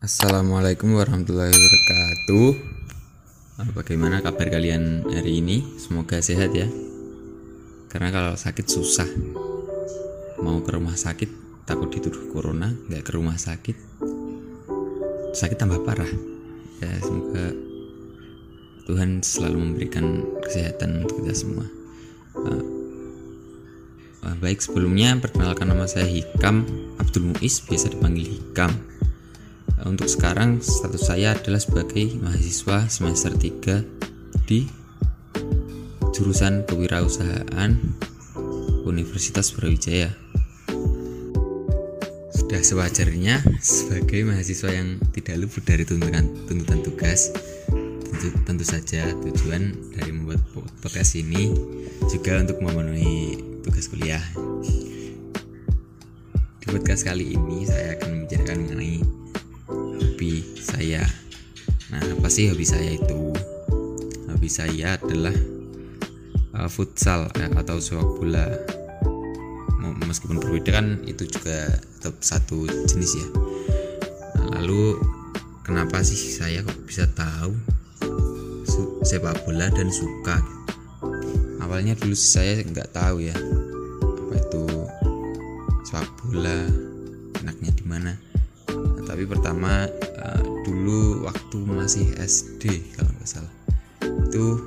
Assalamualaikum warahmatullahi wabarakatuh. Eh, Bagaimana kabar kalian hari ini? Semoga sehat ya. Karena kalau sakit susah. Mau ke rumah sakit takut dituduh corona, nggak ke rumah sakit sakit tambah parah. Ya semoga Tuhan selalu memberikan kesehatan untuk kita semua. Eh, eh, baik sebelumnya perkenalkan nama saya Hikam Abdul Muiz biasa dipanggil Hikam. Untuk sekarang status saya adalah sebagai mahasiswa semester 3 di jurusan kewirausahaan Universitas Brawijaya. Sudah sewajarnya sebagai mahasiswa yang tidak luput dari tuntutan tuntutan tugas. Tentu, tentu saja tujuan dari membuat podcast ini juga untuk memenuhi tugas kuliah. Di podcast kali ini saya akan membicarakan mengenai hobi saya. Nah, apa sih hobi saya itu? Hobi saya adalah uh, futsal ya, atau sepak bola. Meskipun berbeda kan itu juga tetap satu jenis ya. Lalu kenapa sih saya kok bisa tahu sepak bola dan suka? Awalnya dulu saya nggak tahu ya apa itu sepak bola enaknya di mana Nah, tapi pertama dulu waktu masih SD kalau nggak salah. Itu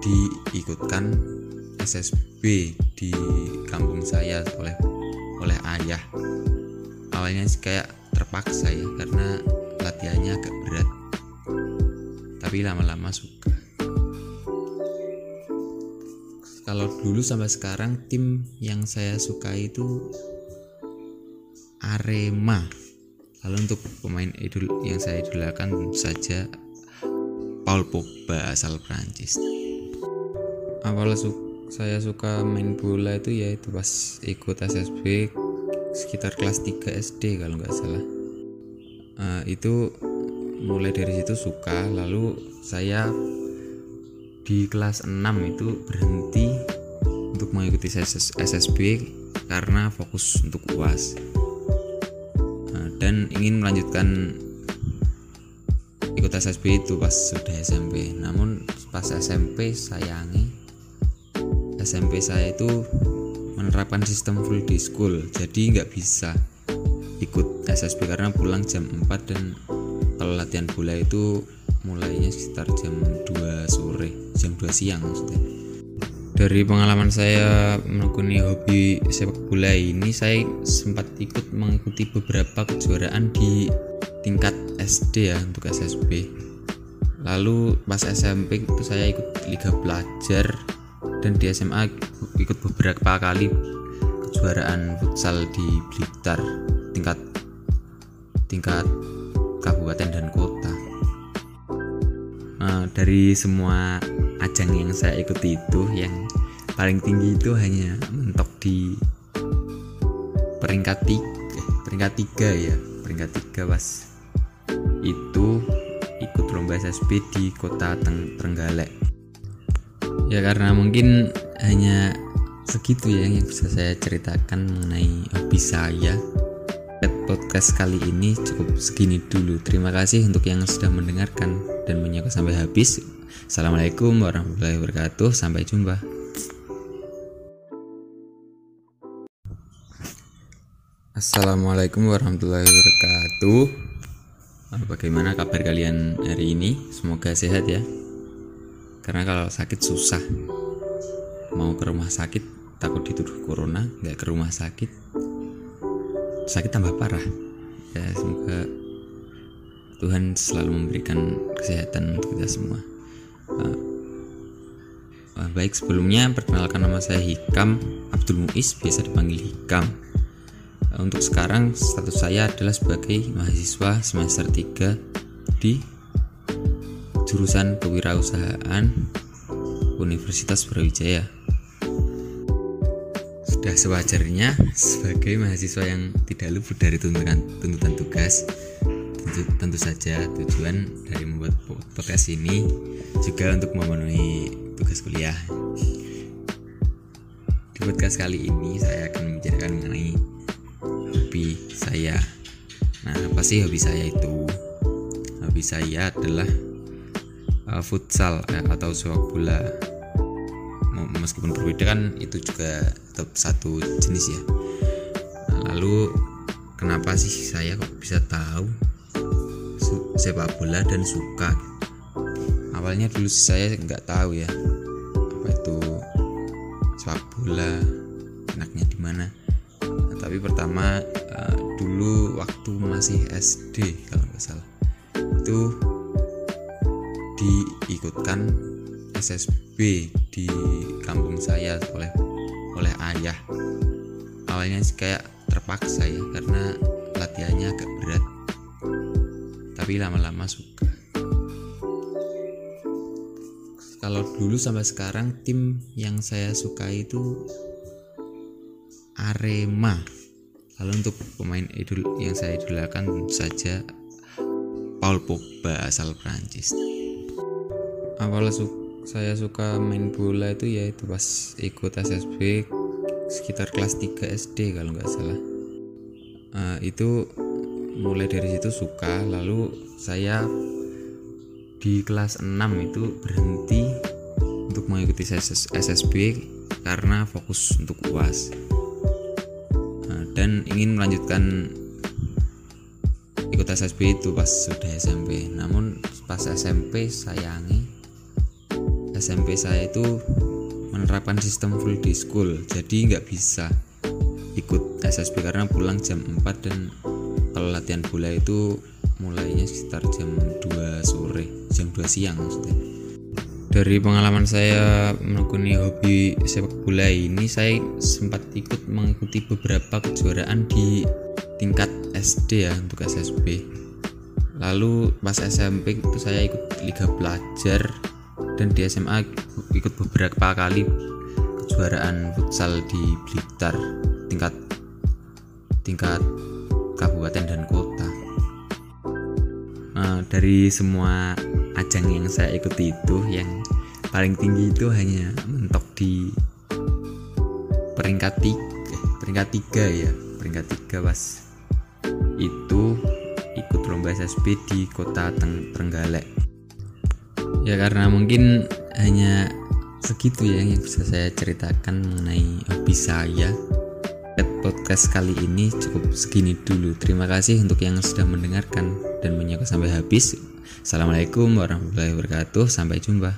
diikutkan SSB di kampung saya oleh oleh ayah. Awalnya sih kayak terpaksa ya karena latihannya agak berat. Tapi lama-lama suka. Kalau dulu sampai sekarang tim yang saya suka itu Arema. Lalu untuk pemain idol yang saya idolakan tentu saja Paul Pogba asal Prancis. Awal su- saya suka main bola itu ya itu pas ikut SSB sekitar kelas 3 SD kalau nggak salah. Eh, itu mulai dari situ suka lalu saya di kelas 6 itu berhenti untuk mengikuti SS SSB karena fokus untuk UAS Nah, dan ingin melanjutkan ikut SSB itu pas sudah SMP namun pas SMP sayangi SMP saya itu menerapkan sistem full day school. Jadi nggak bisa ikut SSB karena pulang jam 4 dan kalau latihan bola itu mulainya sekitar jam 2 sore jam 2 siang maksudnya dari pengalaman saya menekuni hobi sepak bola ini saya sempat ikut mengikuti beberapa kejuaraan di tingkat SD ya untuk SSB lalu pas SMP itu saya ikut liga pelajar dan di SMA ikut beberapa kali kejuaraan futsal di Blitar tingkat tingkat kabupaten dan kota. Nah, dari semua ajang yang saya ikuti itu yang paling tinggi itu hanya mentok di peringkat tiga peringkat tiga ya peringkat tiga pas itu ikut lomba SSB di kota Teng Trenggalek ya karena mungkin hanya segitu ya yang bisa saya ceritakan mengenai hobi saya podcast kali ini cukup segini dulu. Terima kasih untuk yang sudah mendengarkan dan menyimak sampai habis. Assalamualaikum warahmatullahi wabarakatuh. Sampai jumpa. Assalamualaikum warahmatullahi wabarakatuh. Bagaimana kabar kalian hari ini? Semoga sehat ya. Karena kalau sakit susah. Mau ke rumah sakit takut dituduh corona, nggak ke rumah sakit sakit tambah parah ya semoga Tuhan selalu memberikan kesehatan untuk kita semua Eh, baik sebelumnya perkenalkan nama saya Hikam Abdul Muiz biasa dipanggil Hikam. Eh, untuk sekarang status saya adalah sebagai mahasiswa semester 3 di jurusan kewirausahaan Universitas Brawijaya. Sudah sewajarnya sebagai mahasiswa yang tidak luput dari tuntutan tuntutan tugas tentu, tentu saja tujuan dari membuat podcast ini juga untuk memenuhi tugas kuliah. Di podcast kali ini saya akan membicarakan mengenai hobi saya. Nah apa sih hobi saya itu? Hobi saya adalah uh, futsal eh, atau sepak bola. Meskipun berbeda kan itu juga tetap satu jenis ya. Nah, lalu kenapa sih saya kok bisa tahu sepak bola dan suka awalnya dulu saya nggak tahu ya apa itu sepak bola enaknya di mana. Nah, tapi pertama uh, dulu waktu masih SD kalau nggak salah itu diikutkan SSB di kampung saya oleh oleh ayah. Awalnya kayak terpaksa ya karena latihannya agak berat tapi lama-lama suka. Kalau dulu sampai sekarang tim yang saya suka itu Arema. Lalu untuk pemain idol yang saya idolakan tentu saja Paul Pogba asal Prancis awal suka saya suka main bola itu ya itu pas ikut SSB sekitar kelas 3 SD kalau nggak salah. Uh, itu mulai dari situ suka lalu saya di kelas 6 itu berhenti untuk mengikuti SSB karena fokus untuk UAS uh, dan ingin melanjutkan ikut SSB itu pas sudah SMP namun pas SMP sayangi SMP saya itu menerapkan sistem full day school. Jadi nggak bisa ikut SSB karena pulang jam 4 dan kalau latihan bola itu mulainya sekitar jam 2 sore jam 2 siang maksudnya. Dari pengalaman saya menekuni hobi sepak bola ini saya sempat ikut mengikuti beberapa kejuaraan di tingkat SD ya untuk SSB lalu pas SMP itu saya ikut liga pelajar dan di SMA ikut beberapa kali kejuaraan futsal di Blitar tingkat tingkat kabupaten dan kota. Nah, dari semua ajang yang saya ikuti itu yang paling tinggi itu hanya mentok di peringkat tiga eh, peringkat tiga ya peringkat tiga pas itu ikut lomba SSB di kota Teng Trenggalek. Ya karena mungkin hanya segitu ya yang bisa saya ceritakan mengenai hobi saya podcast kali ini cukup segini dulu. Terima kasih untuk yang sudah mendengarkan dan menyimak sampai habis. Assalamualaikum warahmatullahi wabarakatuh. Sampai jumpa